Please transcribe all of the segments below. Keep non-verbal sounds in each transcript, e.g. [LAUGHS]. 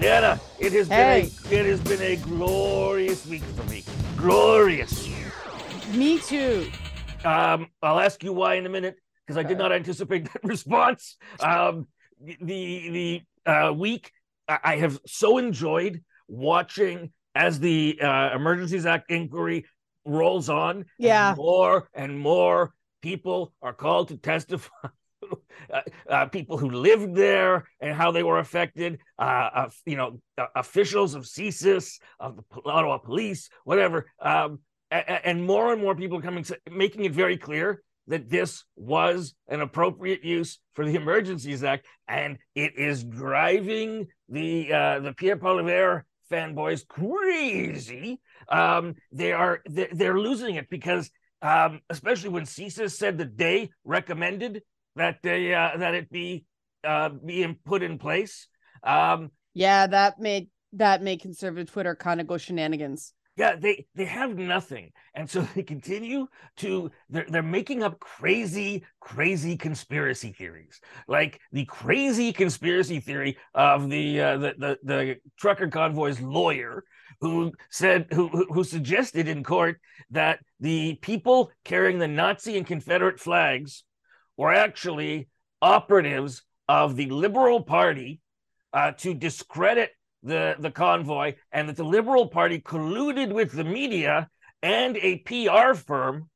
Liana, it has Hey. been a, it has been a glorious week for me. Glorious. Me too. Um, I'll ask you why in a minute because I did not anticipate [LAUGHS] that response. Um, the the uh, week I have so enjoyed watching as the uh, Emergencies Act inquiry rolls on. and Yeah. more and more people are called to testify. [LAUGHS] Uh, uh, people who lived there and how they were affected, uh, uh, you know, uh, officials of CSIS, of the Ottawa Police, whatever. Um, a- a- and more and more people coming, to, making it very clear that this was an appropriate use for the Emergencies Act, and it is driving the uh, the Pierre Poilievre fanboys crazy. Um, they are they're, they're losing it because, um, especially when CSIS said that they recommended that they uh, that it be uh, being put in place. Um, Yeah, that made that made conservative Twitter kind of go shenanigans. Yeah they they have nothing. And so [LAUGHS] they continue to they're, they're making up crazy crazy conspiracy theories. Like the crazy conspiracy theory of the uh, the, the the trucker convoy's lawyer who said who who suggested in court that the people carrying the nazi and confederate flags were actually operatives of the liberal party uh, to discredit the the convoy and that the liberal party colluded with the media and a PR firm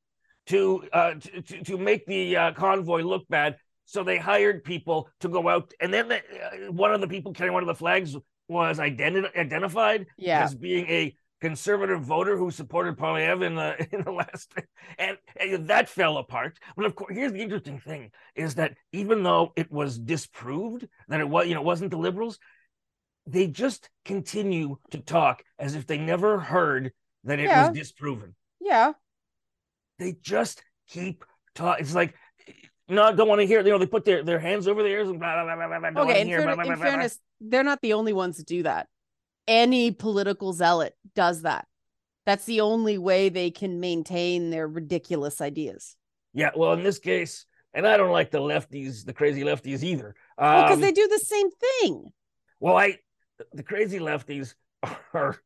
to uh, to, to to make the uh, convoy look bad. So they hired people to go out, and then the, uh, one of the people carrying one of the flags was identi- identified Yeah. as being a conservative voter who supported Poilievre in the [LAUGHS] in the last, and, and that fell apart. But of course, here's the interesting thing: is that even though it was disproved that it was, you know, it wasn't the liberals, they just continue to talk as if they never heard that it Yeah. was disproven. Yeah. They just keep talking. It's like, no, I don't want to hear. You know, they put their, their hands over their ears and blah blah blah blah blah. Okay. In, hear, fairness, blah, blah, in blah, blah, blah. fairness, they're not the only ones that do that. Any political zealot does that. That's the only way they can maintain their ridiculous ideas. Yeah, well, in this case, and I don't like the lefties, the crazy lefties either. Well, because Um, they do the same thing. Well, I the crazy lefties [LAUGHS] are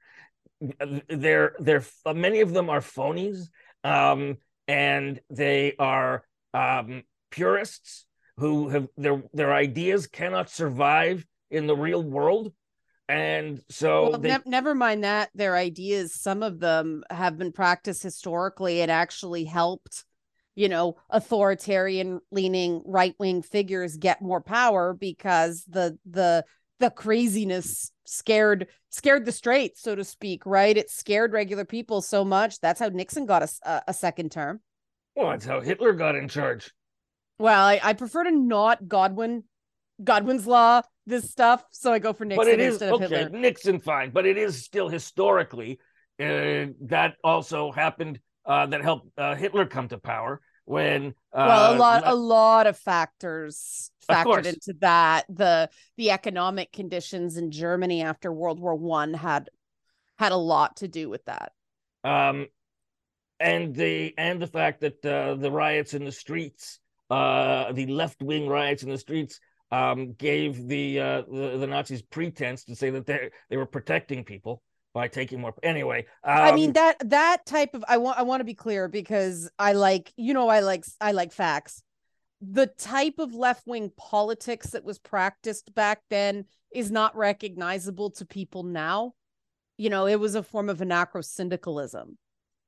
they're they're many of them are phonies, um, and they are um, purists who have their their ideas cannot survive in the real world, and so Well, they, nev- never mind that their ideas. Some of them have been practiced historically and actually helped, you know, authoritarian leaning right wing figures get more power because the the the craziness scared scared the straight, so to speak. Right? It scared regular people so much. That's how Nixon got a second term. well, that's how Hitler got in charge. Well, I, I prefer to not Godwin Godwin's law this stuff, so I go for Nixon but it is instead of okay. Hitler. Nixon, fine, but it is still historically uh, that also happened. Uh, that helped uh, Hitler come to power when uh, well a lot a lot of factors factored into that the the economic conditions in germany after world war one had had a lot to do with that um, and the and the fact that uh, the riots in the streets, uh, the left wing riots in the streets, um, gave the, uh, the the Nazis pretense to say that they they were protecting people by taking more. Anyway, um, i mean that that type of i want i want to be clear because i like you know i like i like facts the type of left-wing politics that was practiced back then is not recognizable to people now. You know it was a form of anarcho syndicalism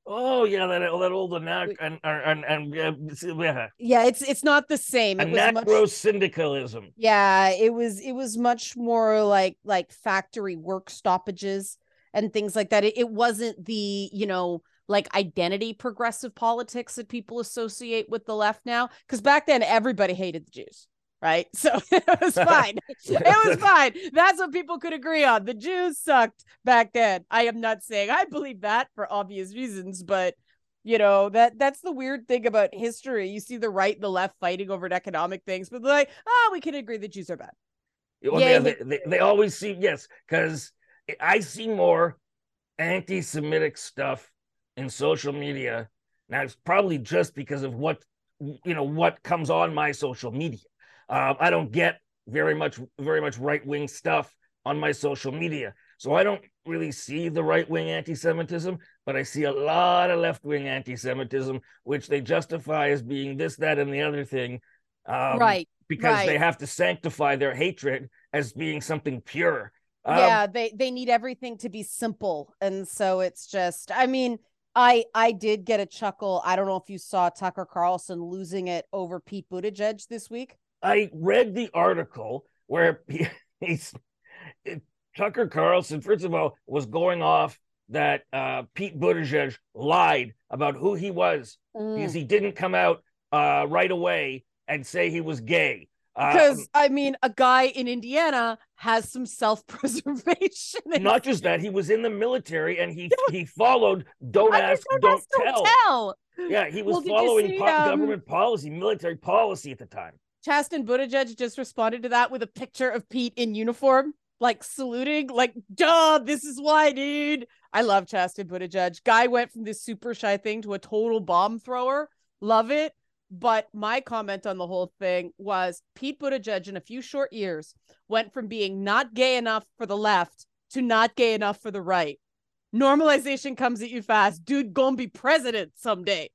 oh yeah, that that old anac and and and, and yeah, yeah. It's it's not the same. It anarcho syndicalism. Yeah, it was it was much more like like factory work stoppages and things like that. It, it wasn't the, you know, like identity progressive politics that people associate with the left now. Because back then everybody hated the Jews, right? [LAUGHS] So it was [LAUGHS] fine. it was fine. That's what people could agree on. The Jews sucked back then. I am not saying I believe that for obvious reasons, but you know that that's the weird thing about history. You see the right and the left fighting over economic things, but they're like, oh, we can agree that Jews are bad. Well, Yeah, they, they, they always see yes, because I see more anti-Semitic stuff in social media now. It's probably just because of what you know what comes on my social media. Uh, I don't get very much very much right wing stuff on my social media, so I don't really see the right wing anti Semitism, but I see a lot of left wing anti Semitism, which they justify as being this, that, and the other thing. Um, right. Because right. they have to sanctify their hatred as being something pure. Um, yeah, they they need everything to be simple, and so it's just. I mean, I I did get a chuckle. I don't know if you saw Tucker Carlson losing it over Pete Buttigieg this week. I read the article where [LAUGHS] he, he's Tucker Carlson, first of all, was going off that uh, Pete Buttigieg lied about who he was mm. because he didn't come out uh, right away and say he was gay. Because uh, I mean, a guy in Indiana has some self-preservation. [LAUGHS] Not just that, he was in the military and he he followed "Don't ask, don't, don't, tell. tell. Yeah, he was well, following see, um, government policy, military policy at the time. Chasten Buttigieg just responded to that with a picture of Pete in uniform like saluting, like, duh, this is why, dude. I love Chasten Buttigieg. Guy went from this super shy thing to a total bomb thrower. Love it. But my comment on the whole thing was Pete Buttigieg in a few short years went from being not gay enough for the left to not gay enough for the right. Normalization comes at you fast. Dude, gonna be president someday.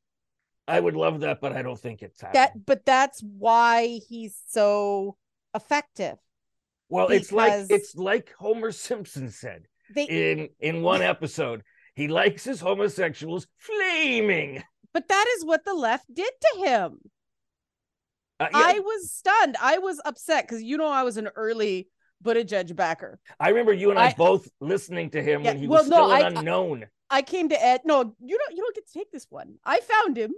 I would love that, but I don't think it's happening. That, but that's why he's so effective. Well, because it's like it's like Homer Simpson said they, in in one episode. He likes his homosexuals flaming. But that is what the left did to him. Uh, yeah. I was stunned. I was upset because you know I was an early Buttigieg backer. I remember you and I, I both listening to him yeah, when he well, was still no, an I, unknown. I came to Ed. No, you don't. You don't get to take this one. I found him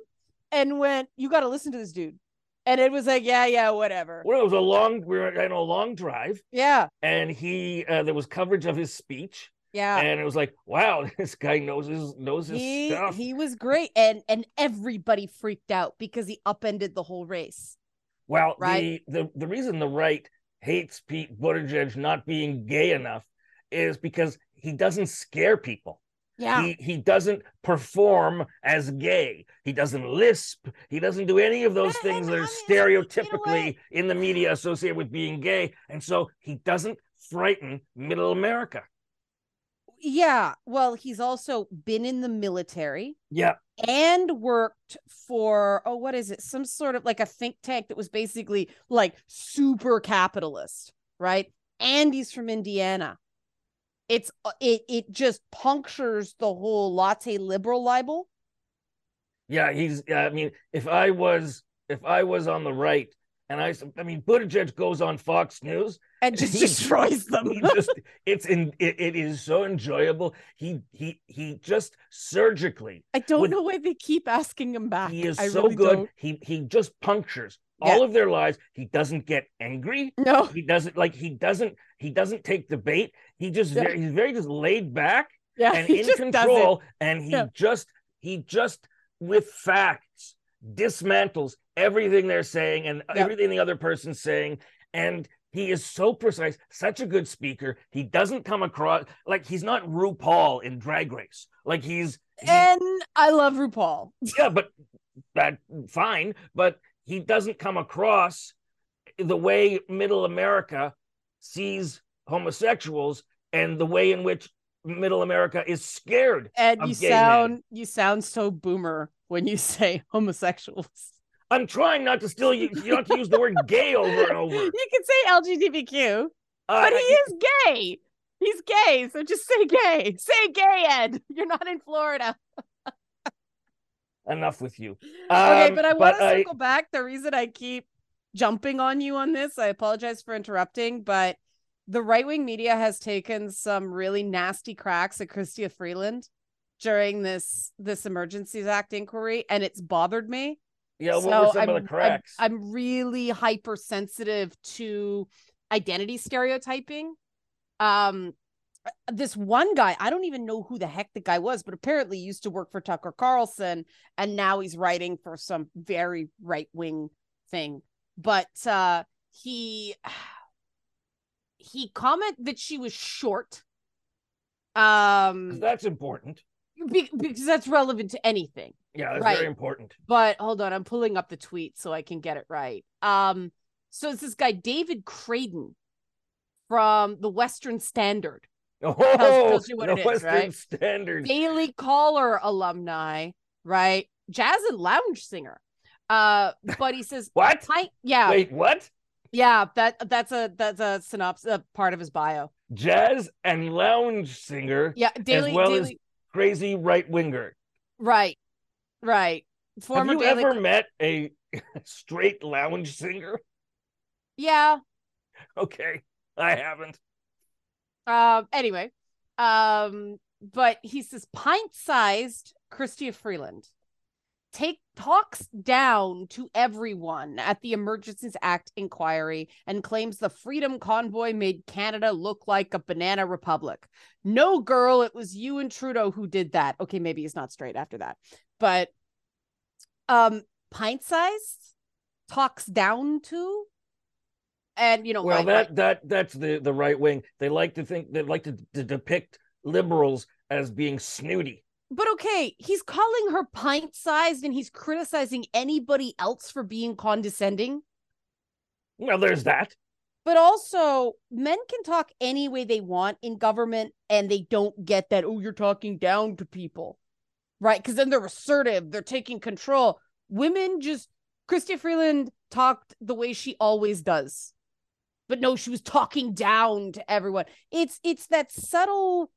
and went. You got to listen to this dude. And it was like, yeah, yeah, whatever. Well, it was a long, we were in a long drive. Yeah. And he, uh, there was coverage of his speech. Yeah. And it was like, wow, [LAUGHS] this guy knows his knows his he, stuff. He was great. And and everybody freaked out because he upended the whole race. Well, right? the, the the reason the right hates Pete Buttigieg not being gay enough is because he doesn't scare people. Yeah. He he doesn't perform as gay. He doesn't lisp. He doesn't do any of those things that are stereotypically in the media associated with being gay. And so he doesn't frighten middle America. Yeah. Well, he's also been in the military. Yeah. And worked for, oh, what is it? Some sort of like a think tank that was basically like super capitalist, right? And he's from Indiana it's uh, it it just punctures the whole latte liberal libel. Yeah, he's. I mean, if I was if I was on the right, and I, I mean, Buttigieg goes on Fox News and just destroys them. just, it's in. It, it is so enjoyable. He he he just surgically. I don't know why they keep asking him back. He is I so really good. Don't. He he just punctures all of their lives. He doesn't get angry. No, he doesn't like. He doesn't. He doesn't take the bait. He just yeah. very, he's very just laid back yeah, and in control, and he yeah. just he just with facts dismantles everything they're saying and everything the other person's saying, and he is so precise, such a good speaker. He doesn't come across like he's not RuPaul in Drag Race. Like he's he, and I love RuPaul. [LAUGHS] Yeah, but that fine, but he doesn't come across the way middle America sees homosexuals and the way in which middle America is scared. And you sound men. you sound so boomer when you say homosexuals. I'm trying not to still you, you not to use the word gay over and over. [LAUGHS] You can say LGBTQ, uh, but he is gay. He's gay, so just say gay. Say gay, Ed. You're not in Florida. [LAUGHS] Enough with you. Um, okay, but I want to circle back. The reason I keep jumping on you on this, I apologize for interrupting, but the right wing media has taken some really nasty cracks at Chrystia Freeland during this this Emergencies Act inquiry, and it's bothered me. Yeah, what so were some I'm, of the cracks? I'm, I'm really hypersensitive to identity stereotyping. Um, this one guy, I don't even know who the heck the guy was, but apparently used to work for Tucker Carlson, and now he's writing for some very right wing thing. But uh, he he commented that she was short. Um that's important. Be- because that's relevant to anything. Yeah, that's Right. very important. But hold on, I'm pulling up the tweet so I can get it right. Um, so it's this guy David Krayden from the Western Standard, Oh, tells you what the it is, Western right? Standard. Daily Caller alumni, right? Jazz and lounge singer. Uh, but he says, [LAUGHS] What? "Pint, yeah, Wait, what? yeah, that that's a that's a synopsis, a part of his bio. Jazz and lounge singer, Yeah, daily, well daily, as crazy right winger. right, right. Former Have you daily, ever met a [LAUGHS] straight lounge singer? yeah. Okay, I haven't. Um. Anyway, um. But he says pint-sized Chrystia Freeland take talks down to everyone at the Emergencies Act inquiry and claims the Freedom Convoy made Canada look like a banana republic. No, girl, it was you and Trudeau who did that. Okay, maybe he's not straight after that, but um, pint-sized talks down to. And you know, Well, right, that right. that that's the the right wing. They like to think they like to, to depict liberals as being snooty. But okay, he's calling her pint sized and he's criticizing anybody else for being condescending. Well, there's that. But also, men can talk any way they want in government and they don't get that, oh, you're talking down to people. Right? Because then they're assertive, they're taking control. Women just, Chrystia Freeland talked the way she always does. But no, she was talking down to everyone. It's it's that subtle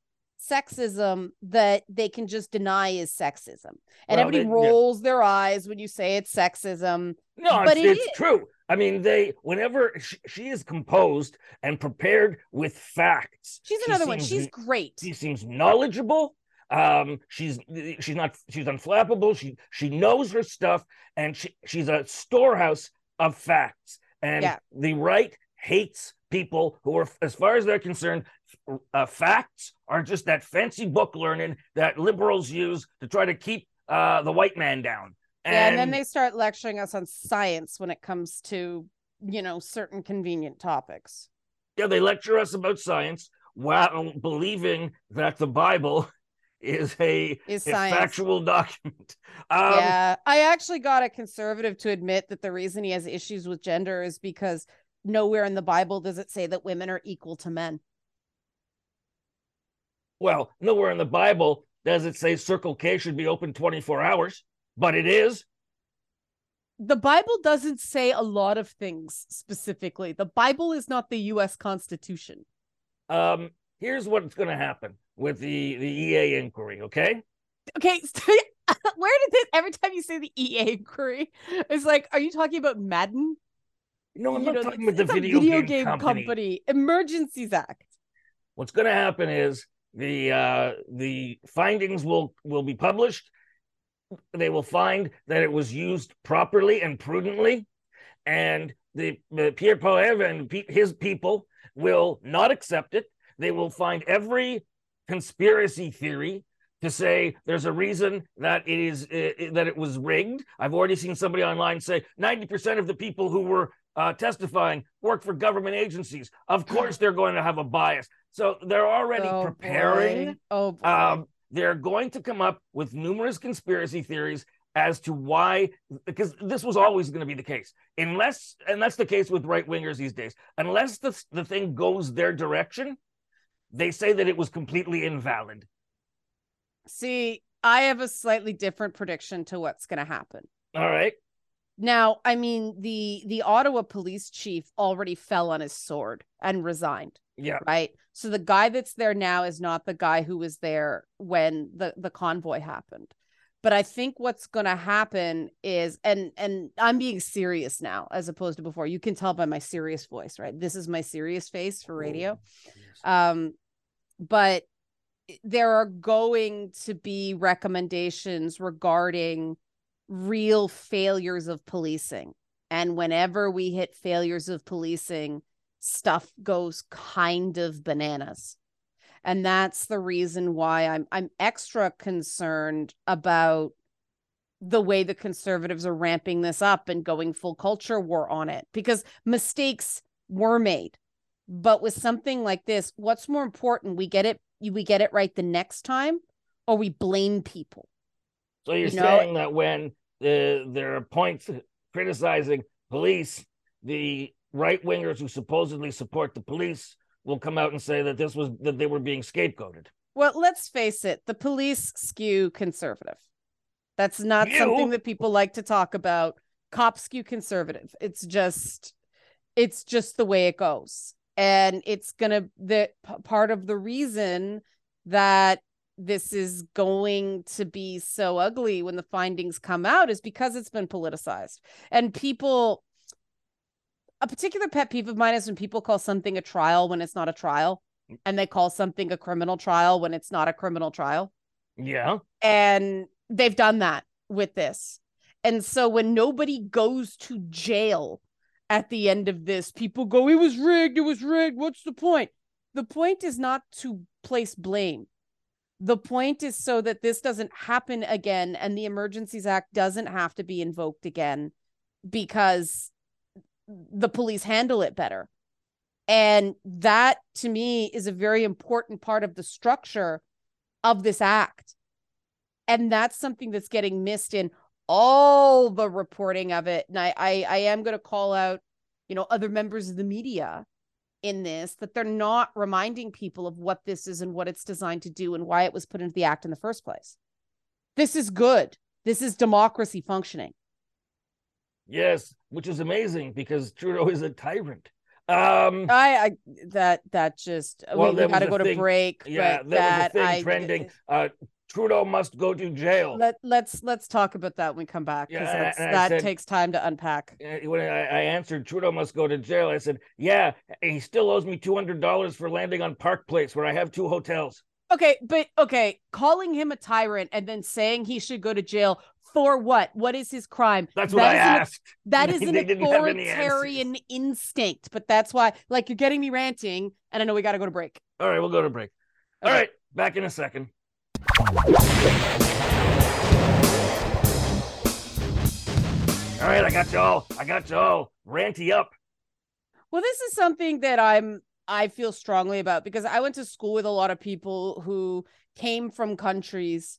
sexism that they can just deny is sexism. And Well, everybody they- yeah. rolls their eyes when you say it's sexism. No, But it's, it it's true. I mean, they whenever she, she is composed and prepared with facts. She's she another one. She's great. She seems knowledgeable. Um, she's she's not she's unflappable. She she knows her stuff, and she she's a storehouse of facts. And Yeah. the right hates people who are, as far as they're concerned, uh, facts are just that fancy book learning that liberals use to try to keep uh, the white man down. Yeah, and then they start lecturing us on science when it comes to, you know, certain convenient topics. yeah, they lecture us about science while believing that the Bible is a, Is a factual document. Um, yeah, I actually got a conservative to admit that the reason he has issues with gender is because nowhere in the Bible does it say that women are equal to men. Well, nowhere in the Bible does it say Circle K should be open 24 hours, but it is. The Bible doesn't say a lot of things specifically. The Bible is not the US Constitution. Um, here's what's going to happen with the, the EA inquiry, okay? Okay, [LAUGHS] [LAUGHS] where did this every time you say the EA inquiry, it's like, are you talking about Madden? No, I'm You not know, talking about the a video, game, company. company. Emergencies Act. What's going to happen is the uh, the findings will will be published. They will find that it was used properly and prudently, and the, Pierre Poilievre and his people will not accept it. They will find every conspiracy theory to say there's a reason that it is uh, that it was rigged. I've already seen somebody online say 90% of the people who were uh, testifying work for government agencies. Of course, they're going to have a bias. So they're already Oh, preparing. boy. Oh, boy. Um, they're going to come up with numerous conspiracy theories as to why, because this was always going to be the case. Unless, and that's the case with right wingers these days, unless the, the thing goes their direction, they say that it was completely invalid. See, I have a slightly different prediction to what's going to happen. All right. Now, I mean, the the Ottawa police chief already fell on his sword and resigned, Yeah. right? So the guy that's there now is not the guy who was there when the the convoy happened. But I think what's going to happen is and and I'm being serious now as opposed to before. You can tell by my serious voice, right? This is my serious face for radio. Um, but there are going to be recommendations regarding real failures of policing. And whenever we hit failures of policing, stuff goes kind of bananas. And that's the reason why I'm I'm extra concerned about the way the conservatives are ramping this up and going full culture war on it because mistakes were made. But with something like this, what's more important? We get it we get it right the next time or we blame people. So you're You know- saying that when uh, there are points criticizing police, the right wingers who supposedly support the police will come out and say that this was that they were being scapegoated. Well, let's face it, the police skew conservative. That's not You? something that people like to talk about. Cops skew conservative. It's just it's just the way it goes. And it's going to the part of the reason that this is going to be so ugly when the findings come out is because it's been politicized. And people a particular pet peeve of mine is when people call something a trial when it's not a trial mm. and they call something a criminal trial when it's not a criminal trial. Yeah. And they've done that with this. And so when nobody goes to jail at the end of this, people go, it was rigged, it was rigged. What's the point? The point is not to place blame. The point is so that this doesn't happen again and the Emergencies Act doesn't have to be invoked again because the police handle it better. And that to me is a very important part of the structure of this act. And that's something that's getting missed in all the reporting of it. And I I, I am going to call out, you know, other members of the media in this that they're not reminding people of what this is and what it's designed to do and why it was put into the act in the first place. This is good. This is democracy functioning. Yes, which is amazing because Trudeau is a tyrant. Um, I, I that that just Well, we, we got to go to break. yeah, but there was a thing I trending. Uh, Trudeau must go to jail. Let let's let's talk about that when we come back because Yeah, that's and I that said- takes time to unpack. Uh, when I, I answered Trudeau must go to jail, I said, "Yeah, he still owes me two hundred dollars for landing on Park Place, where I have two hotels." Okay, but okay, calling him a tyrant and then saying he should go to jail for what? What is his crime? That's what That I is an- asked. That [LAUGHS] an didn't have any authoritarian instinct, but that's why, like, you're getting me ranting, and I know we got to go to break. All right, we'll go to break. All Okay. right, back in a second. All right, I got you all. I got you all ranty up. Well, this is something that I'm I feel strongly about because I went to school with a lot of people who came from countries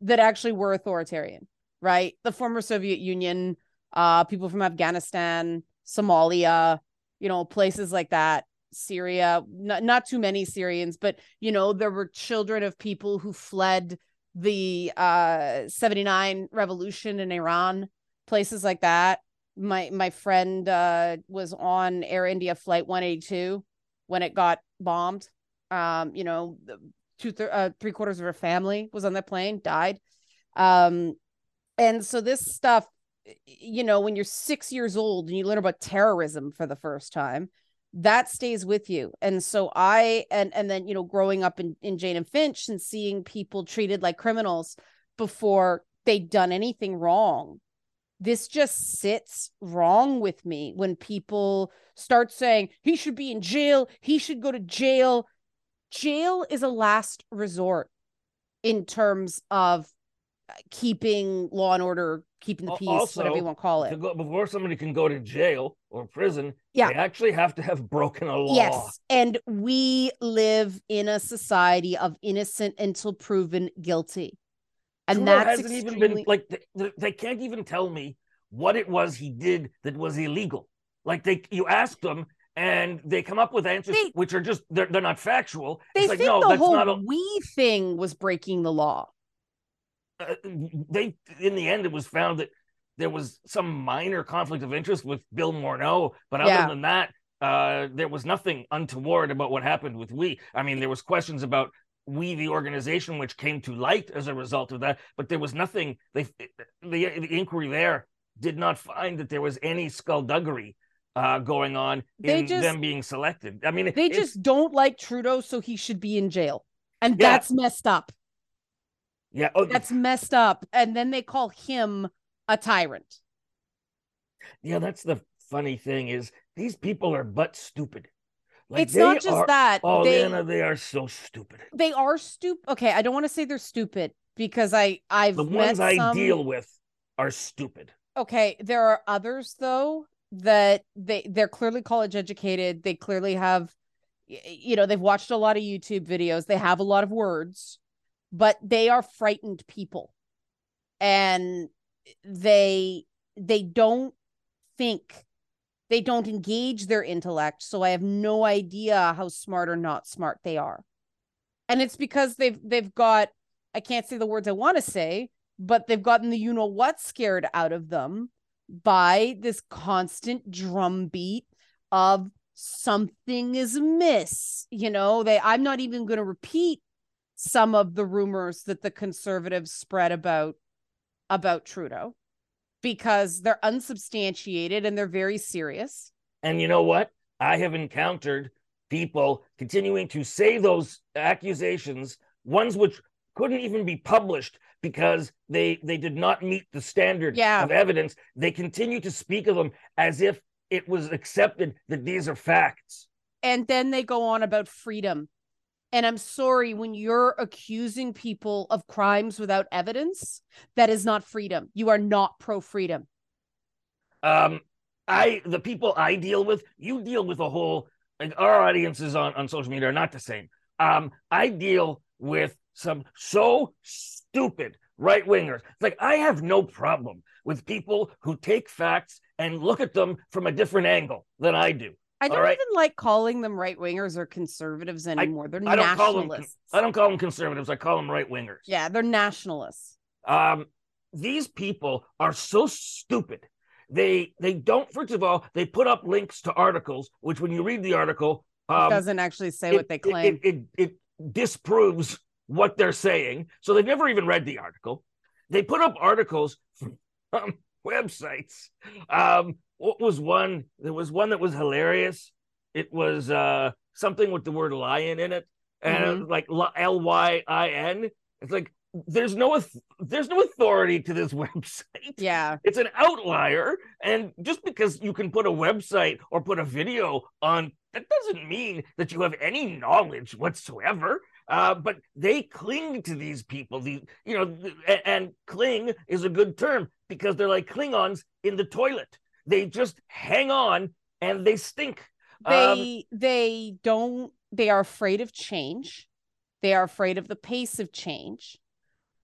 that actually were authoritarian, right? The former Soviet Union, uh people from Afghanistan, Somalia, you know, places like that, Syria, not, not too many Syrians, but you know, there were children of people who fled the uh 79 revolution in Iran, places like that my my friend uh was on Air India flight 182 when it got bombed. Um, you know, two th- uh, three quarters of her family was on that plane, died. Um, and so this stuff, you know, when you're six years old and you learn about terrorism for the first time, that stays with you. And so I and and then you know, growing up in in Jane and Finch and seeing people treated like criminals before they'd done anything wrong this just sits wrong with me when people start saying he should be in jail, he should go to jail. Jail is a last resort in terms of keeping law and order, keeping the peace, also, whatever you want to call To it. go, before somebody can go to jail or prison, Yeah. they actually have to have broken a law. Yes. And we live in a society of innocent until proven guilty. And Trudeau that's hasn't even been like they, they- can't even tell me what it was he did that was illegal. Like they, you ask them, and they come up with answers They- which are just they're, they're not factual. they it's like think no, the that's whole not. A, we thing was breaking the law. Uh, they in the end it was found that there was some minor conflict of interest with Bill Morneau, but other Yeah. than that, uh, there was nothing untoward about what happened with we. I mean, there was questions about we the organization which came to light as a result of that, but there was nothing. They the the inquiry there did not find that there was any skullduggery uh, going on They in just- them being selected. I mean, They just don't like Trudeau, so he should be in jail. And Yeah. that's messed up. Yeah. Oh, That's messed up. And then they call him a tyrant. Yeah, that's the funny thing is these people are but stupid. Like it's not just are, that. Oh, they Lana, they are so stupid. they are stupid. Okay, I don't want to say they're stupid because I I've The ones I deal with are stupid. Okay, there are others though that they they're clearly college educated. They clearly have you know, they've watched a lot of YouTube videos. They have a lot of words, but they are frightened people. and they they don't think they don't engage their intellect. So i have no idea how smart or not smart they are. And it's because they've they've got i can't say the words i want to say but they've gotten the you know what scared out of them by this constant drumbeat of something is amiss you know? They i'm not even going to repeat some of the rumors that the conservatives spread about about Trudeau because they're unsubstantiated and they're very serious. And you know what? I have encountered people continuing to say those accusations, ones which couldn't even be published because they they did not meet the standard Yeah. of evidence. They continue to speak of them as if it was accepted that these are facts. And then they go on about freedom. And I'm sorry, when you're accusing people of crimes without evidence, that is not freedom. You are not pro freedom. um i the people i deal with you deal with a whole like our audiences on on social media are not the same um i deal with some so stupid right wingers like i have no problem with people who take facts and look at them from a different angle than i do I don't right. even like calling them right wingers or conservatives anymore. they're I don't call them nationalists. i don't call them conservatives i call them right wingers yeah, they're nationalists. um these people are so stupid they they don't first of all they put up links to articles which when you read the article um, doesn't actually say it- what they it- claim. It, it, it disproves what they're saying. So they've never even read the article. They put up articles from um, websites. Um, what was one? There was one that was hilarious. It was uh, something with the word lion in it, and it was like L Y I N. It's like there's no there's no authority to this [LAUGHS] website. yeah. It's an outlier. And just because you can put a website or put a video on, that doesn't mean that you have any knowledge whatsoever. Uh, but they cling to these people. The you know, th- a- and cling is a good term because they're like Klingons in the toilet. They just hang on and they stink. Um, They they don't they are afraid of change. They are afraid of the pace of change.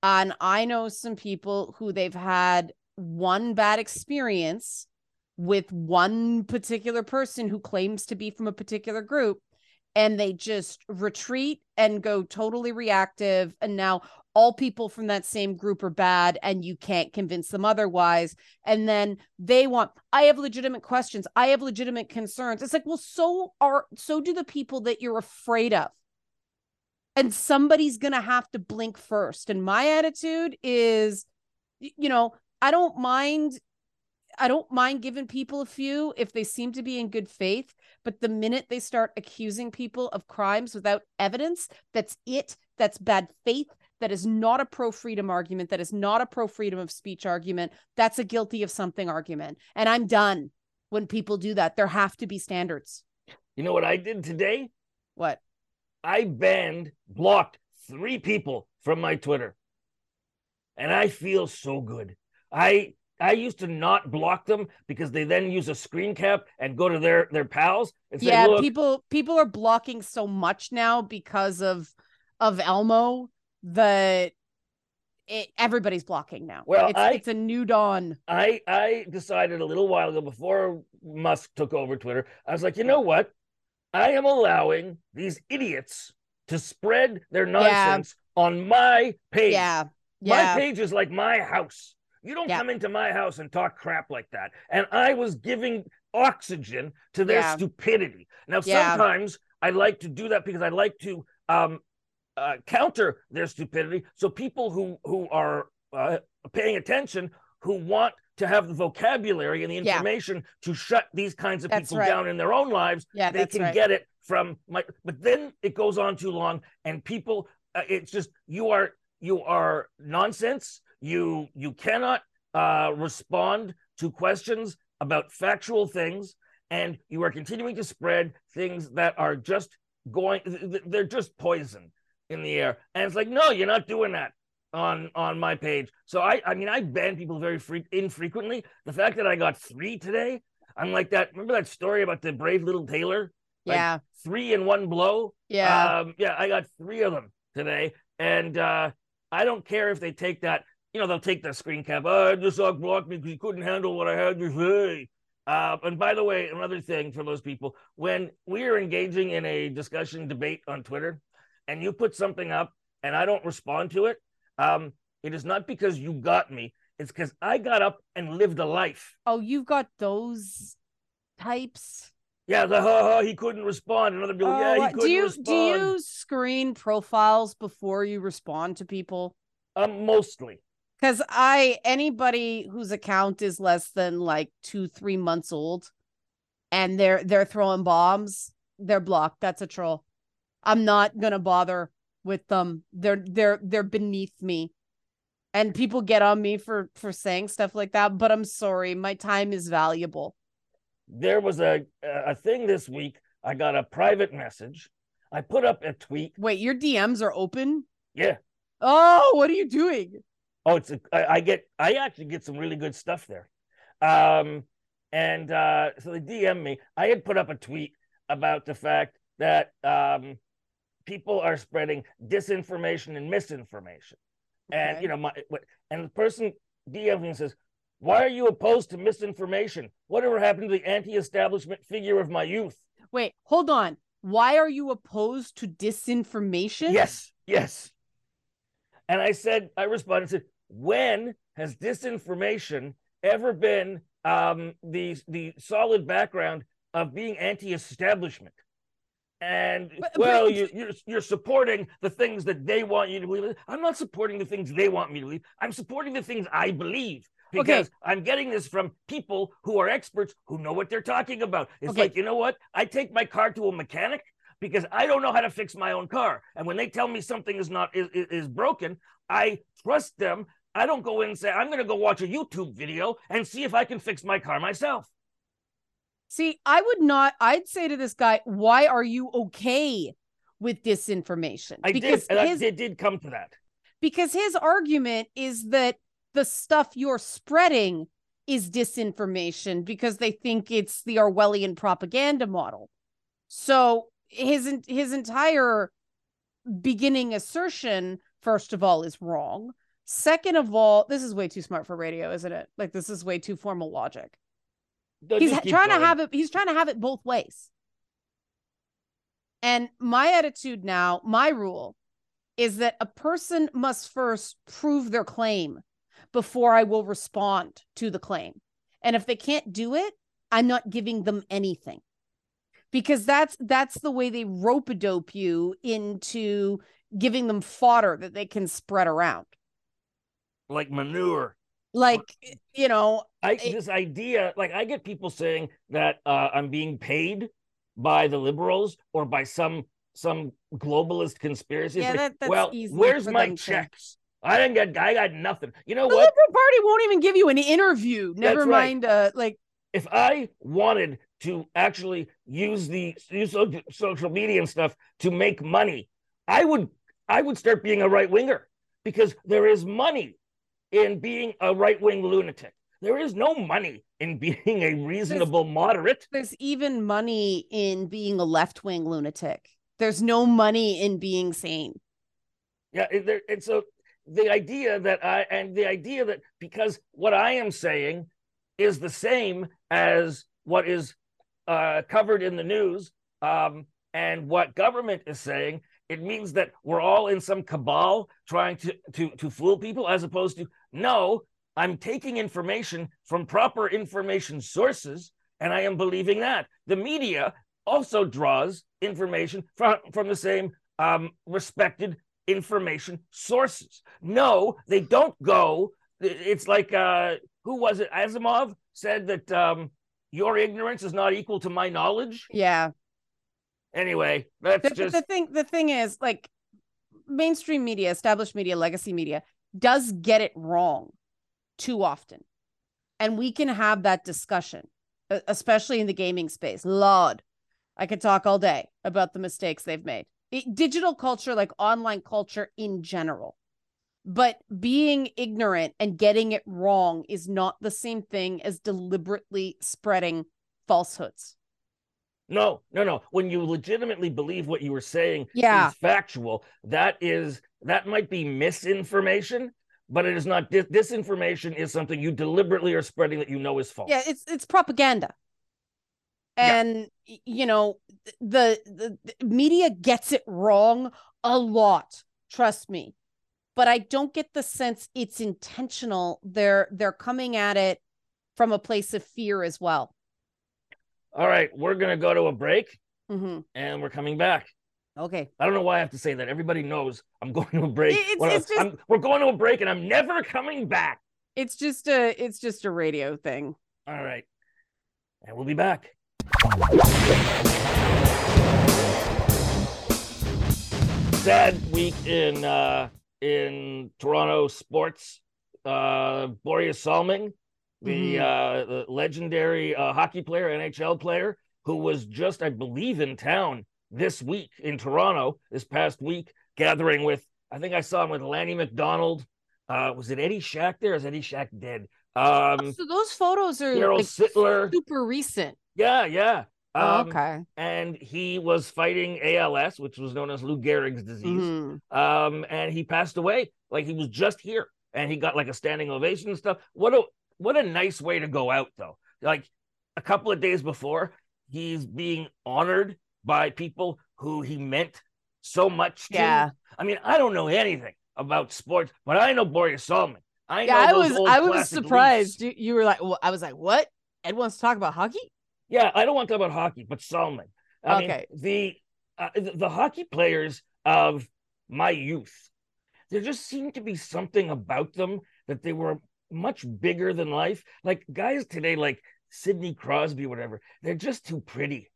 And I know some people who they've had one bad experience with one particular person who claims to be from a particular group and they just retreat and go totally reactive and now all people from that same group are bad and you can't convince them otherwise. And then they want i have legitimate questions. I have legitimate concerns. It's like well so are so do the people that you're afraid of. And somebody's going to have to blink first. And my attitude is you know i don't mind i don't mind giving people a few if they seem to be in good faith but the minute they start accusing people of crimes without evidence that's it that's bad faith that is not a pro freedom argument that is not a pro freedom of speech argument that's a guilty of something argument and i'm done when people do that there have to be standards you know what I did today? what I banned, blocked three people from my Twitter. And I feel so good. I I used to not block them because they then use a screen cap and go to their their pals and say, yeah people people are blocking so much now because of of elmo that it, everybody's blocking now Well, it's, I- it's a new dawn I I decided a little while ago before Musk took over Twitter, I was like, you know what? I am allowing these idiots to spread their nonsense on my page. yeah My page is like my house. You don't Yeah. come into my house and talk crap like that. And I was giving oxygen to their Yeah. stupidity. Now, Yeah. sometimes I like to do that because I like to um, uh, counter their stupidity. So people who who are uh, paying attention, who want to have the vocabulary and the Yeah. information to shut these kinds of That's people right. down in their own lives, yeah they can right get it from my but then it goes on too long and people uh, it's just you are you are nonsense you you cannot uh respond to questions about factual things and you are continuing to spread things that are just going th- th- they're just poison in the air. And it's like no you're not doing that on on my page. So i i mean i ban people very free, infrequently. The fact that i got three today i'm like that remember that story about the brave little tailor? Like, yeah. three in one blow. yeah. Um, yeah, I got three of them today. And uh, I don't care if they take that you know, they'll take the screen cap. Oh, this dog blocked me because he couldn't handle what I had to say. Uh, and by the way, another thing for those people, when we are engaging in a discussion debate on Twitter, and you put something up and I don't respond to it, um, it is not because you got me. It's because I got up and lived a life. Oh, you've got those types. Yeah, the ha ha, he couldn't respond. Another people, yeah, he Oh, couldn't do you respond. do you screen profiles before you respond to people? Um, mostly. Because I anybody whose account is less than like two three months old, and they're they're throwing bombs, they're blocked. That's a troll. I'm not gonna bother with them. They're they're they're beneath me, and people get on me for for saying stuff like that. But I'm sorry, my time is valuable. There was a a thing this week. I got a private message. I put up a tweet. Wait, your DMs are open? Yeah. Oh, what are you doing? Oh, it's a, I, I get I actually get some really good stuff there. Um, and uh, so they DM me. I had put up a tweet about the fact that um, people are spreading disinformation and misinformation, and you know my and the person DMs me and says, "Why are you opposed to misinformation? Whatever happened to the anti-establishment figure of my youth?" Wait, hold on. Why are you opposed to disinformation? Yes, yes. And I said, I responded, said, when has disinformation ever been um, the the solid background of being anti-establishment? And But- well, but- you, you're you're supporting the things that they want you to believe. I'm not supporting the things they want me to believe. I'm supporting the things I believe because I'm getting this from people who are experts who know what they're talking about. It's Okay. like you know what? I take my car to a mechanic because I don't know how to fix my own car. And when they tell me something is not is is broken, I trust them. I don't go in and say I'm going to go watch a YouTube video and see if I can fix my car myself. See, I would not, I'd say to this guy, why are you okay with disinformation? I because did. his I, did come to that. because his argument is that the stuff you're spreading is disinformation because they think it's the Orwellian propaganda model. So his his entire beginning assertion, first of all, is wrong. Second of all, this is way too smart for radio, isn't it? Like this is way too formal logic. He's just ha- keep trying going. to have it he's trying to have it both ways and my attitude now my rule is that a person must first prove their claim before i will respond to the claim and if they can't do it i'm not giving them anything because that's that's the way they rope a dope you into giving them fodder that they can spread around like manure. like you know I It- this idea, like I get people saying that uh, I'm being paid by the liberals or by some some globalist conspiracy. Yeah, that- that's well, easy where's my them to- checks? I didn't get. I got nothing. You know what? the what? Liberal Party won't even give you an interview. Never That's right. mind, uh, like If I wanted to actually use the use social media and stuff to make money, I would I would start being a right winger because there is money in being a right wing lunatic. There is no money in [LAUGHS] being a reasonable moderate. there's even money in being a left wing lunatic. There's no money in being sane. Yeah, and so the idea that I and the idea that because what I am saying is the same as what is uh, covered in the news um, and what government is saying, it means that we're all in some cabal trying to to to fool people, as opposed to no, I'm taking information from proper information sources and I am believing that. The media also draws information from from the same um, respected information sources. No, they don't go. It's like uh, who was it? Asimov said that um, your ignorance is not equal to my knowledge. Yeah. Anyway, that's The, just the thing the thing is like mainstream media, established media, legacy media does get it wrong too often. And we can have that discussion, especially in the gaming space. Lord, I could talk all day about the mistakes they've made. It- digital culture, like online culture in general. But being ignorant and getting it wrong is not the same thing as deliberately spreading falsehoods. No, no, no. When you legitimately believe what you were saying Yeah. is factual, that is that might be misinformation, but it is not dis- disinformation is something you deliberately are spreading that you know is false. Yeah, it's it's propaganda. And y- you know, the, the the media gets it wrong a lot, trust me. But I don't get the sense it's intentional. They're they're coming at it from a place of fear as well. All right, we're gonna go to a break hmm and we're coming back. Okay. I don't know why I have to say that. Everybody knows I'm [LAUGHS] going to a break. It's- I- it's just- we're going to a break and I'm never coming back. It's just a it's just a radio thing. All right. And we'll be back. Sad week in uh in Toronto sports. Uh Börje Salming, the Mhm. uh the legendary uh, hockey player, NHL player, who was just, I believe, in town this week in Toronto this past week, gathering with I think I saw him with Lanny McDonald. Uh was it Eddie Shack there? Is Eddie Shack dead? Um so those photos are Darryl like, Sittler. super recent. Yeah, yeah. Oh, Um, okay. and he was fighting ALS, which was known as Lou Gehrig's disease. Mhm. Um, and he passed away. Like he was just here, and he got like a standing ovation and stuff. What a what a nice way to go out, though. Like a couple of days before, he's being honored by people who he meant so much to. Yeah. I mean, I don't know anything about sports, but I know Börje Solomon. I Yeah, I was I was surprised. You, you were like, well, I was like, what? Ed wants to talk about hockey? Yeah, I don't want to talk about hockey, but Solomon. I Okay. mean, the, uh, the the hockey players of my youth, there just seemed to be something about them that they were much bigger than life. Like guys today, like Sidney Crosby, whatever, they're just too pretty.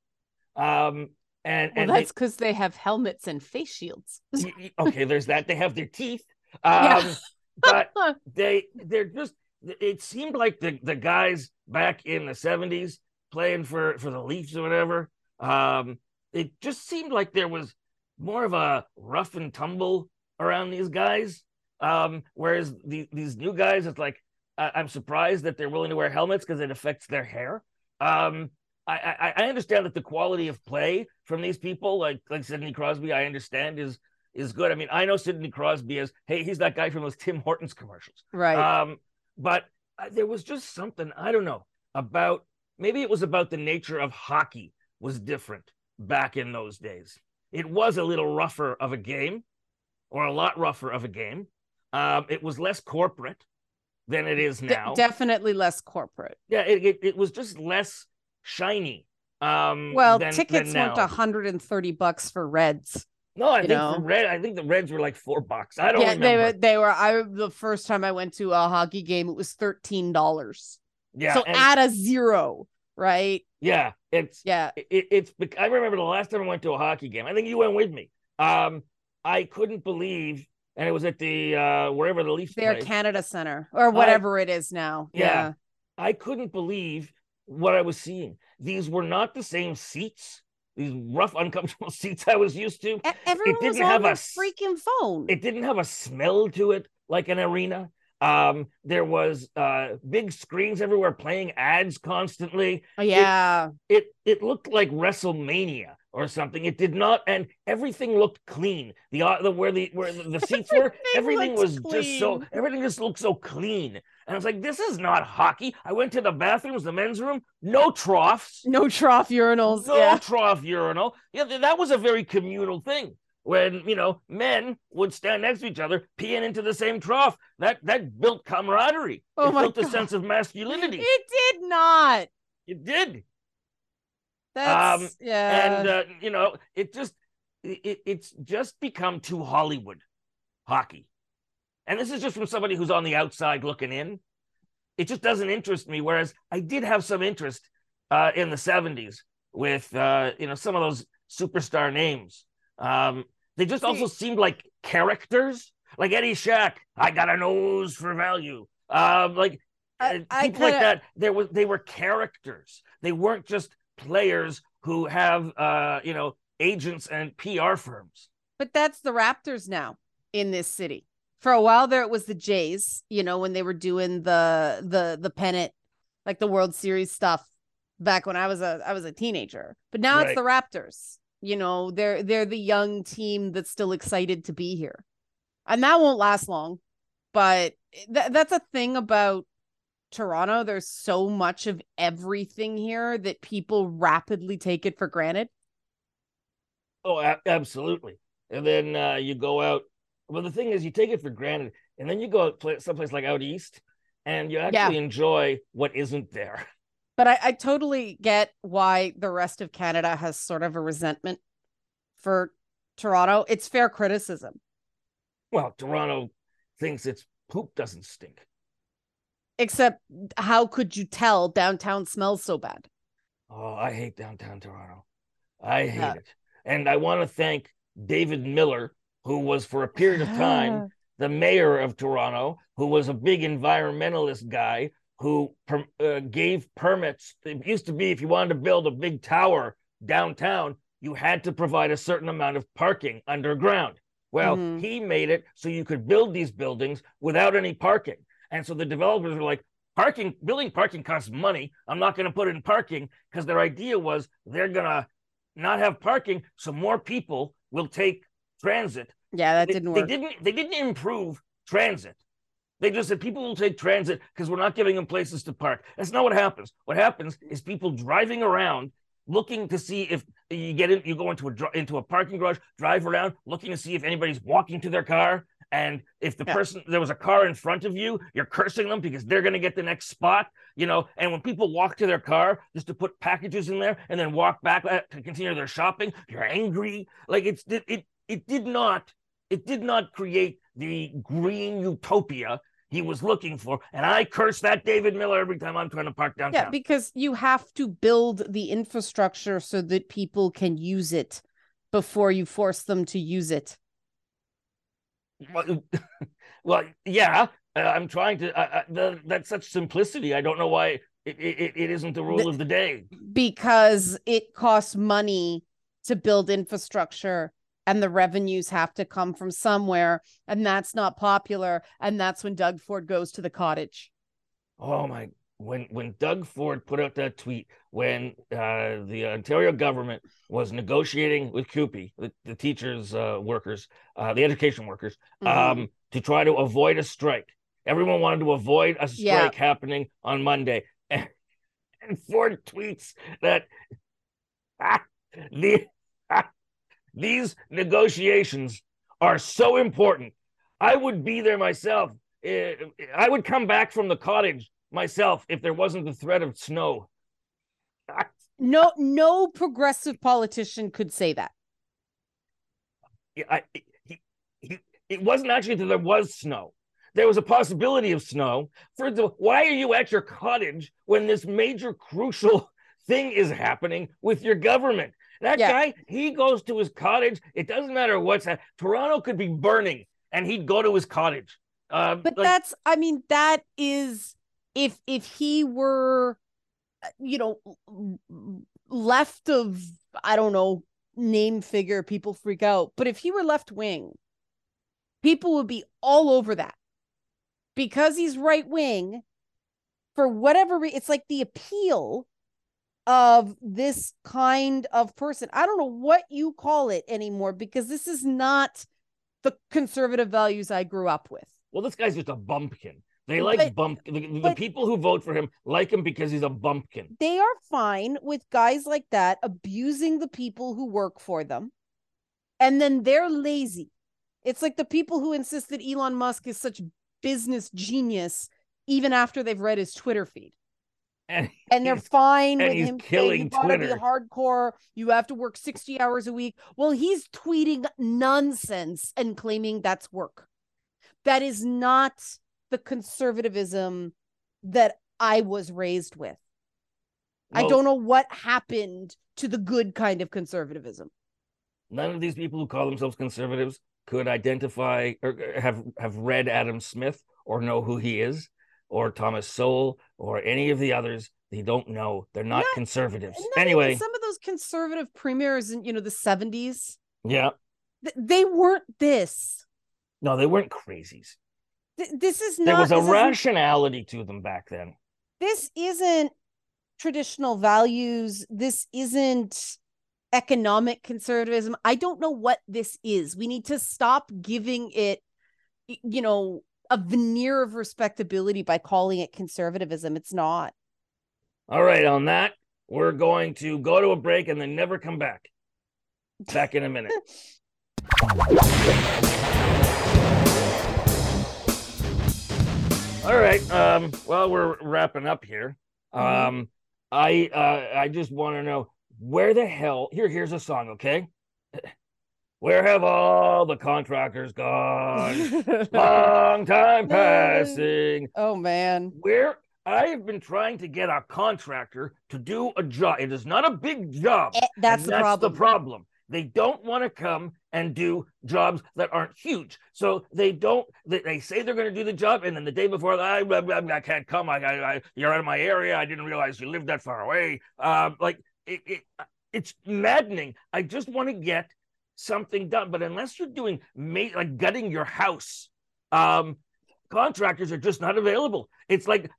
Um, and Well, and that's because they have helmets and face shields. they, okay, there's that. They have their teeth. [LAUGHS] Um, Yeah. but [LAUGHS] they they're just it seemed like the the guys back in the 70s playing for for the Leafs or whatever um it just seemed like there was more of a rough and tumble around these guys um whereas the, these new guys it's like I, I'm surprised that they're willing to wear helmets because it affects their hair um I, I I understand that the quality of play from these people like like Sidney Crosby I understand is is good I mean I know Sidney Crosby as hey he's that guy from those Tim Hortons commercials right. um, but uh, there was just something I don't know about. Maybe it was about the nature of hockey was different back in those days. It was a little rougher of a game, or a lot rougher of a game. Um, it was less corporate than it is De- now. definitely less corporate. yeah, it, it it was just less shiny. Um, Well, than- tickets than now. 130 bucks for Reds. No, I think know. the red. I think the Reds were like four bucks. I don't Yeah, they were they were I the first time I went to a hockey game it was $13. yeah, so add a zero, right? yeah, it's Yeah. it, it's I remember the last time I went to a hockey game. I think you went with me. Um, I couldn't believe, and it was at the uh wherever the Leafs Their play. Canada Center or whatever it is now. Yeah. Yeah. I couldn't believe what I was seeing. These were not the same seats. These rough, uncomfortable [LAUGHS] seats I was used to. E- Everyone was didn't on have their a freaking phone. It didn't have a smell to it like an arena. Um, there was uh big screens everywhere playing ads constantly. Oh, yeah. it it looked like WrestleMania or something. It did not, and everything looked clean. The uh, the where the where the, seats were, [LAUGHS] everything was just so everything just looked so clean. And I was like, this is not hockey. I went to the bathrooms, the men's room, no troughs, no trough urinals. no yeah. trough urinal. Yeah, th- that was a very communal thing. When you know men would stand next to each other, peeing into the same trough, that that built camaraderie. Oh it my built a sense of masculinity. It did not. It did. That's Um, yeah. and uh, you know it just it, it's just become too hollywood hockey. And this is just from somebody who's on the outside looking in. It just doesn't interest me whereas i did have some interest uh, in the 70s with uh, you know some of those superstar names. Um, they just See- also seemed like characters. Like eddie shack i got a nose for value. Um, like I- uh, I people like kinda- that there was they were characters. They weren't just players who have uh you know agents and pr firms But that's the Raptors now in this city. For a while there, it was the Jays. You know when they were doing the the the pennant, like the World Series stuff, back when I was a I was a teenager. But now it's the Raptors. You know they're they're the young team that's still excited to be here, and that won't last long. but th- that's a thing about Toronto. There's so much of everything here that people rapidly take it for granted. Oh, a- absolutely. And then uh, you go out. Well, the thing is, you take it for granted, and then you go out play someplace like out east, and you actually Yeah. enjoy what isn't there. [LAUGHS] But I, I totally get why the rest of Canada has sort of a resentment for Toronto. It's fair criticism. Well, Toronto thinks its poop doesn't stink. Except, how could you tell downtown smells so bad? Oh, I hate downtown Toronto. I hate Yeah. it. And I want to thank David Miller, who was for a period of time the mayor of Toronto, who was a big environmentalist guy who uh, gave permits. It used to be if you wanted to build a big tower downtown, you had to provide a certain amount of parking underground. Well, Mhm. he made it so you could build these buildings without any parking. And so the developers were like, parking, building parking costs money. I'm not going to put it in parking because their idea was they're going to not have parking so more people will take transit Yeah, that they, didn't they work. didn't they didn't improve transit. They just said people will take transit because we're not giving them places to park. That's not what happens. What happens is people driving around looking to see if you get in, you go into a into a parking garage, drive around looking to see if anybody's walking to their car. And if the Yeah. person there was a car in front of you, you're cursing them because they're going to get the next spot, you know. And when people walk to their car just to put packages in there and then walk back uh, to continue their shopping, you're angry. Like it's it it, it did not it did not create the green utopia he was looking for. And I curse that David Miller every time I'm trying to park downtown. Yeah, because you have to build the infrastructure so that people can use it before you force them to use it. Well, [LAUGHS] well, yeah, uh, I'm trying to. Uh, uh, the, that's such simplicity. I don't know why it, it, it isn't the rule The- of the day. Because it costs money to build infrastructure and the revenues have to come from somewhere. And that's not popular. And that's when Doug Ford goes to the cottage. Oh my! When when Doug Ford put out that tweet when uh, the Ontario government was negotiating with CUPE, the, the teachers, uh, workers, uh, the education workers, Mhm. um, to try to avoid a strike. Everyone wanted to avoid a strike Yeah. happening on Monday. [LAUGHS] And, and Ford tweets that ah, the, ah, these negotiations are so important. I would be there myself. I would come back from the cottage myself if there wasn't the threat of snow. [LAUGHS] No, no progressive politician could say that. I, he, he, it wasn't actually that there was snow. There was a possibility of snow. For the, why are you at your cottage when this major crucial [LAUGHS] thing is happening with your government? That Yeah. guy, he goes to his cottage. It doesn't matter what's hap- Toronto could be burning, and he'd go to his cottage. Um, but like, that's i mean that is if if he were uh, you know left of i don't know name figure people freak out but if he were left wing people would be all over that. Because he's right wing for whatever it's like the appeal of this kind of person. I don't know what you call it anymore because this is not the conservative values i grew up with. Well, this guy's just a bumpkin. They like But- bump. The, the people who vote for him like him because he's a bumpkin. they are fine with guys like that abusing the people who work for them and then they're lazy it's like the people who insist that elon musk is such business genius even after they've read his twitter feed And and they're fine and with him saying killing you gotta be Twitter." hardcore you have to work 60 hours a week well he's tweeting nonsense and claiming that's work that is not the conservatism that i was raised with I don't know what happened to the good kind of conservatism. none of these people who call themselves conservatives could identify or uh, have have read Adam Smith or know who he is, or Thomas Sowell or any of the others. They don't know. They're not Not- conservatives. Not Anyway, some of those conservative premiers in you know the seventies, yeah, th- they weren't this. no, they weren't crazies. Th- this is not. There was a rationality to them back then. This isn't traditional values. This isn't economic conservatism. I don't know what this is. We need to stop giving it, you know, a veneer of respectability by calling it conservatism. It's not. All right, on that, we're going to go to a break and then never come back. Back in a minute. [LAUGHS] All right. Um, well, we're wrapping up here. Mhm. Um, I uh, I just want to know where the hell here. Here's a song, okay? [LAUGHS] Where have all the contractors gone? [LAUGHS] Long time passing. oh man. Where I have been trying to get a contractor to do a job. It is not a big job. Eh, That's the problem. the problem. They don't want to come and do jobs that aren't huge. So they don't. They, they say they're going to do the job, and then the day before, I, I, I can't come. I, I, you're out of my area. I didn't realize you lived that far away. Um, like it, it, it's maddening. I just want to get something done, but unless you're doing ma- like gutting your house, um, contractors are just not available. It's like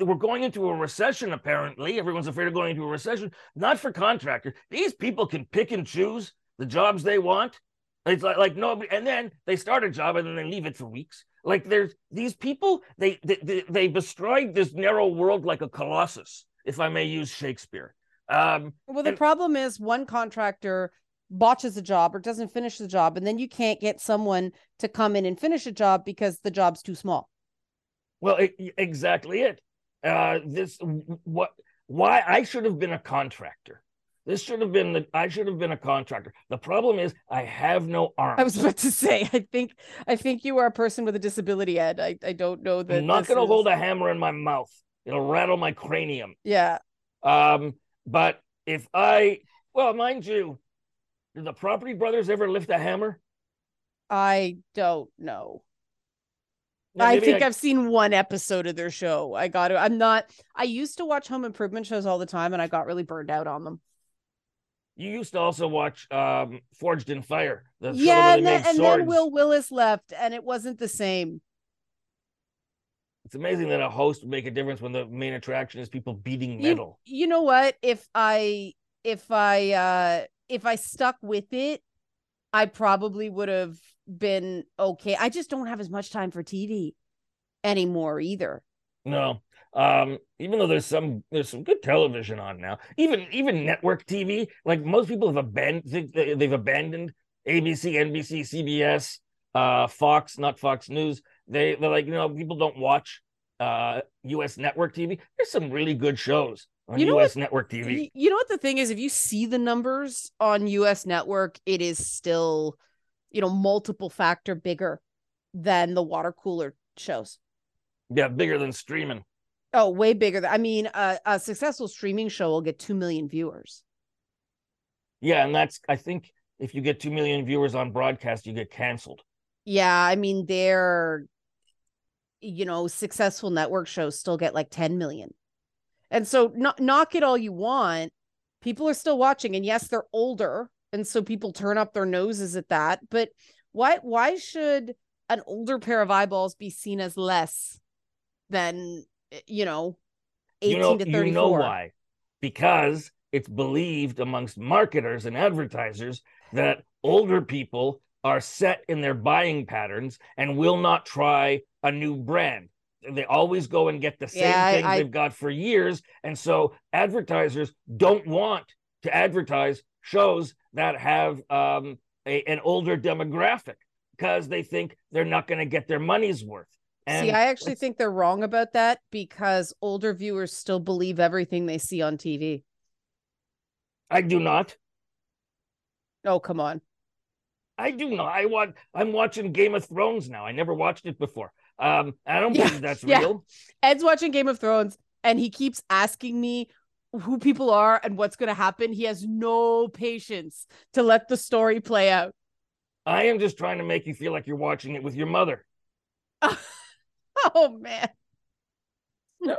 we're going into a recession. Apparently, everyone's afraid of going into a recession. Not for contractors. These people can pick and choose the jobs they want. It's like like nobody, and then they start a job and then they leave it for weeks. Like there's these people. They they they, they bestride this narrow world like a colossus, if I may use Shakespeare. Um, Well, the And- problem is one contractor botches a job or doesn't finish the job, and then you can't get someone to come in and finish a job because the job's too small. Well, it, exactly it. Uh, this what why I should have been a contractor. This should have been the I should have been a contractor. The problem is I have no arms. I was about to say, I think, I think you are a person with a disability, Ed. I, I don't know that. I'm not going to is- hold a hammer in my mouth. It'll rattle my cranium. Yeah, Um, but if I, well, mind you, did the Property Brothers ever lift a hammer? I don't know. Now, I think I've seen one episode of their show. I got to. I'm not. I used to watch home improvement shows all the time, and I got really burned out on them. You used to also watch um, Forged in Fire. The yeah, and, then, and then. Wil Willis left, and it wasn't the same. It's amazing that a host would make a difference when the main attraction is people beating You, metal. you know what? If I if I uh if I stuck with it, I probably would have been okay. I just don't have as much time for TV anymore either. No. Um, even though there's some there's some good television on now, even even network TV, like most people have abandoned they've abandoned ABC, NBC, CBS, uh, Fox, not Fox News. They they're like, you know, people don't watch uh US network TV. There's some really good shows on You know US network TV. You know what the thing is? If you see the numbers on US network, it is still, you know, multiple factor bigger than the water cooler shows. Yeah, bigger than streaming. Oh, way bigger. I mean, a, a successful streaming show will get 2 million viewers. Yeah, and that's I think if you get two million viewers on broadcast, you get canceled. Yeah, I mean, they're, you know, successful network shows still get like 10 million. And so, not, knock it all you want. People are still watching. And yes, they're older. And so people turn up their noses at that. But why, why should an older pair of eyeballs be seen as less than, eh, you know, 18 you know, to 34? You know why? Because it's believed amongst marketers and advertisers that older people are set in their buying patterns and will not try a new brand. They always go and get the same Yeah, things I- they've got for years. And so advertisers don't want to advertise shows that have um, a, an older demographic because they think they're not going to get their money's worth. And See, I actually think they're wrong about that because older viewers still believe everything they see on TV. I do not. Oh, come on. I do not. I want. I'm watching Game of Thrones now. I never watched it before. Um, I don't Yeah, believe that's yeah. real. Ed's watching Game of Thrones and he keeps asking me who people are and what's going to happen. He has no patience to let the story play out. I am just trying to make you feel like you're watching it with your mother. [LAUGHS] Oh man.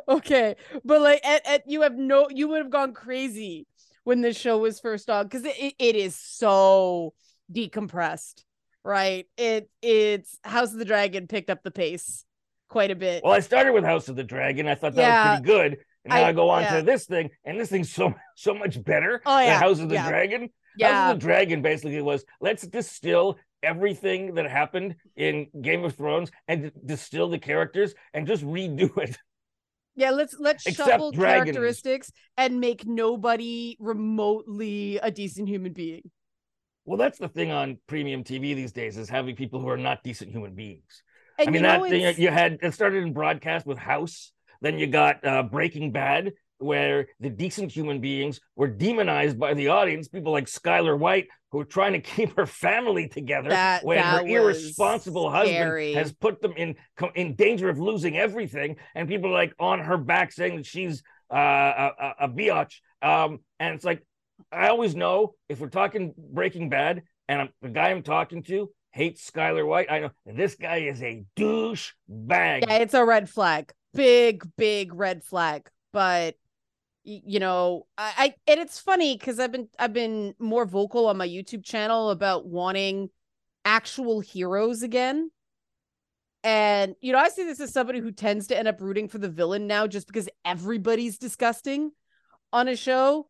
Okay, but like, Ed, Ed, you have no, you would have gone crazy when this show was first on because it, it is so decompressed, right? It it's House of the Dragon picked up the pace quite a bit. Well, I started with House of the Dragon. I thought that Yeah. was pretty good. And now I- I, go on yeah. to this thing, and this thing's so so much better Oh, than yeah, House of the yeah. Dragon. House yeah, of the Dragon basically was let's distill everything that happened in Game of Thrones and distill the characters and just redo it. Yeah, let's let's Except shuffle dragons. characteristics and make nobody remotely a decent human being. Well, that's the thing on premium TV these days is having people who are not decent human beings. And I mean, that thing you had it started in broadcast with House, then you got uh, Breaking Bad, where the decent human beings were demonized by the audience. People like Skyler White, who are trying to [LAUGHS] keep her family together, That- when that her irresponsible husband scary. has put them in in danger of losing everything, and people are like on her back saying that she's uh, a, a, a biatch. Um, and it's like I always know if we're talking Breaking Bad, and I'm, the guy I'm talking to hates Skyler White, I know this guy is a douche bag. yeah, it's a red flag. Big, big red flag. But you know, I, I and it's funny because I've been I've been more vocal on my YouTube channel about wanting actual heroes again. And you know, I see this as somebody who tends to end up rooting for the villain now just because everybody's disgusting on a show.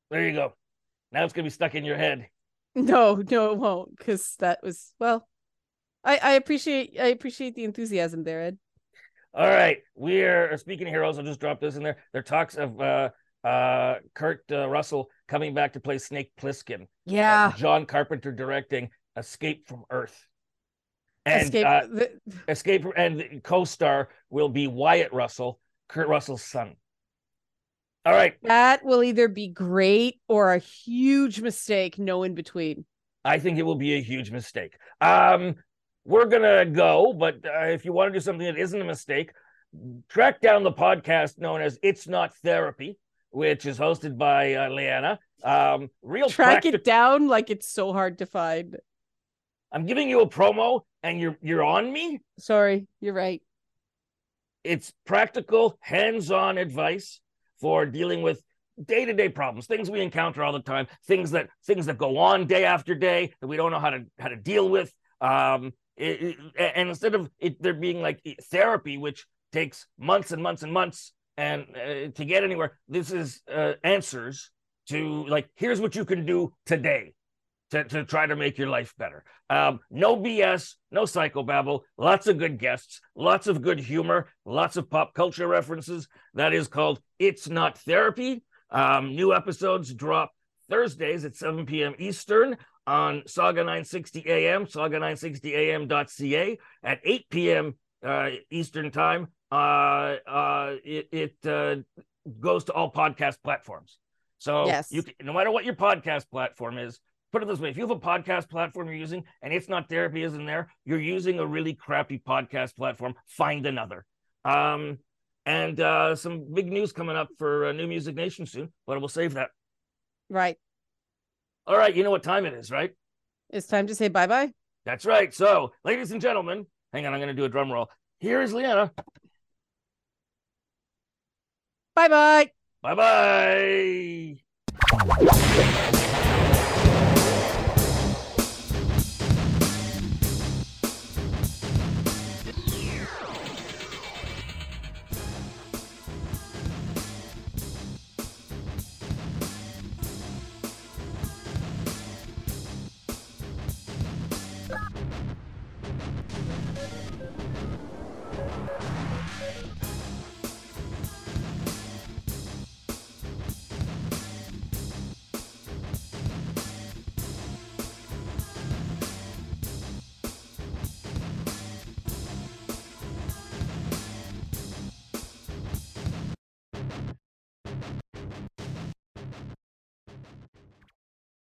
There you go. Now it's gonna be stuck in your head. No, no, it won't, because that was well. I I appreciate I appreciate the enthusiasm there, Ed. All right, we're speaking of heroes. I'll just drop this in there. There talks of uh, uh, Kurt uh, Russell coming back to play Snake Plissken. Yeah, John Carpenter directing Escape from Earth. And escape. uh, the- Escape from, and the co-star will be Wyatt Russell, Kurt Russell's son. All right, that will either be great or a huge mistake. No in between. I think it will be a huge mistake. Um, we're gonna go, but uh, if you want to do something that isn't a mistake, track down the podcast known as "It's Not Therapy," which is hosted by uh, Leanna. Um, real Track practi- it down like it's so hard to find. I'm giving you a promo, and you're you're on me. Sorry, you're right. it's practical, hands-on advice for dealing with day-to-day problems, things we encounter all the time, things that things that go on day after day that we don't know how to how to deal with. Um, it- it- and instead of it there being like therapy, which takes months and months and months and uh, to get anywhere, this is uh, answers to like here's what you can do today to, to try to make your life better. Um, no BS, no psychobabble, lots of good guests, lots of good humor, lots of pop culture references. That is called It's Not Therapy. Um, new episodes drop Thursdays at 7 p.m. Eastern on Saga 960 AM, saga960am.ca at 8 p.m. Uh, Eastern Time. Uh, uh, it it uh, goes to all podcast platforms. So Yes. you can, no matter what your podcast platform is, put it this way: if you have a podcast platform you're using and it's not therapy isn't there, you're using a really crappy podcast platform. Find another. Um, and uh, some big news coming up for uh, New Music Nation soon, but we'll save that. Right. All right, you know what time it is, right? It's time to say bye bye. That's right. So, ladies and gentlemen, hang on, I'm going to do a drum roll. Here is Leanna. Bye bye. Bye bye.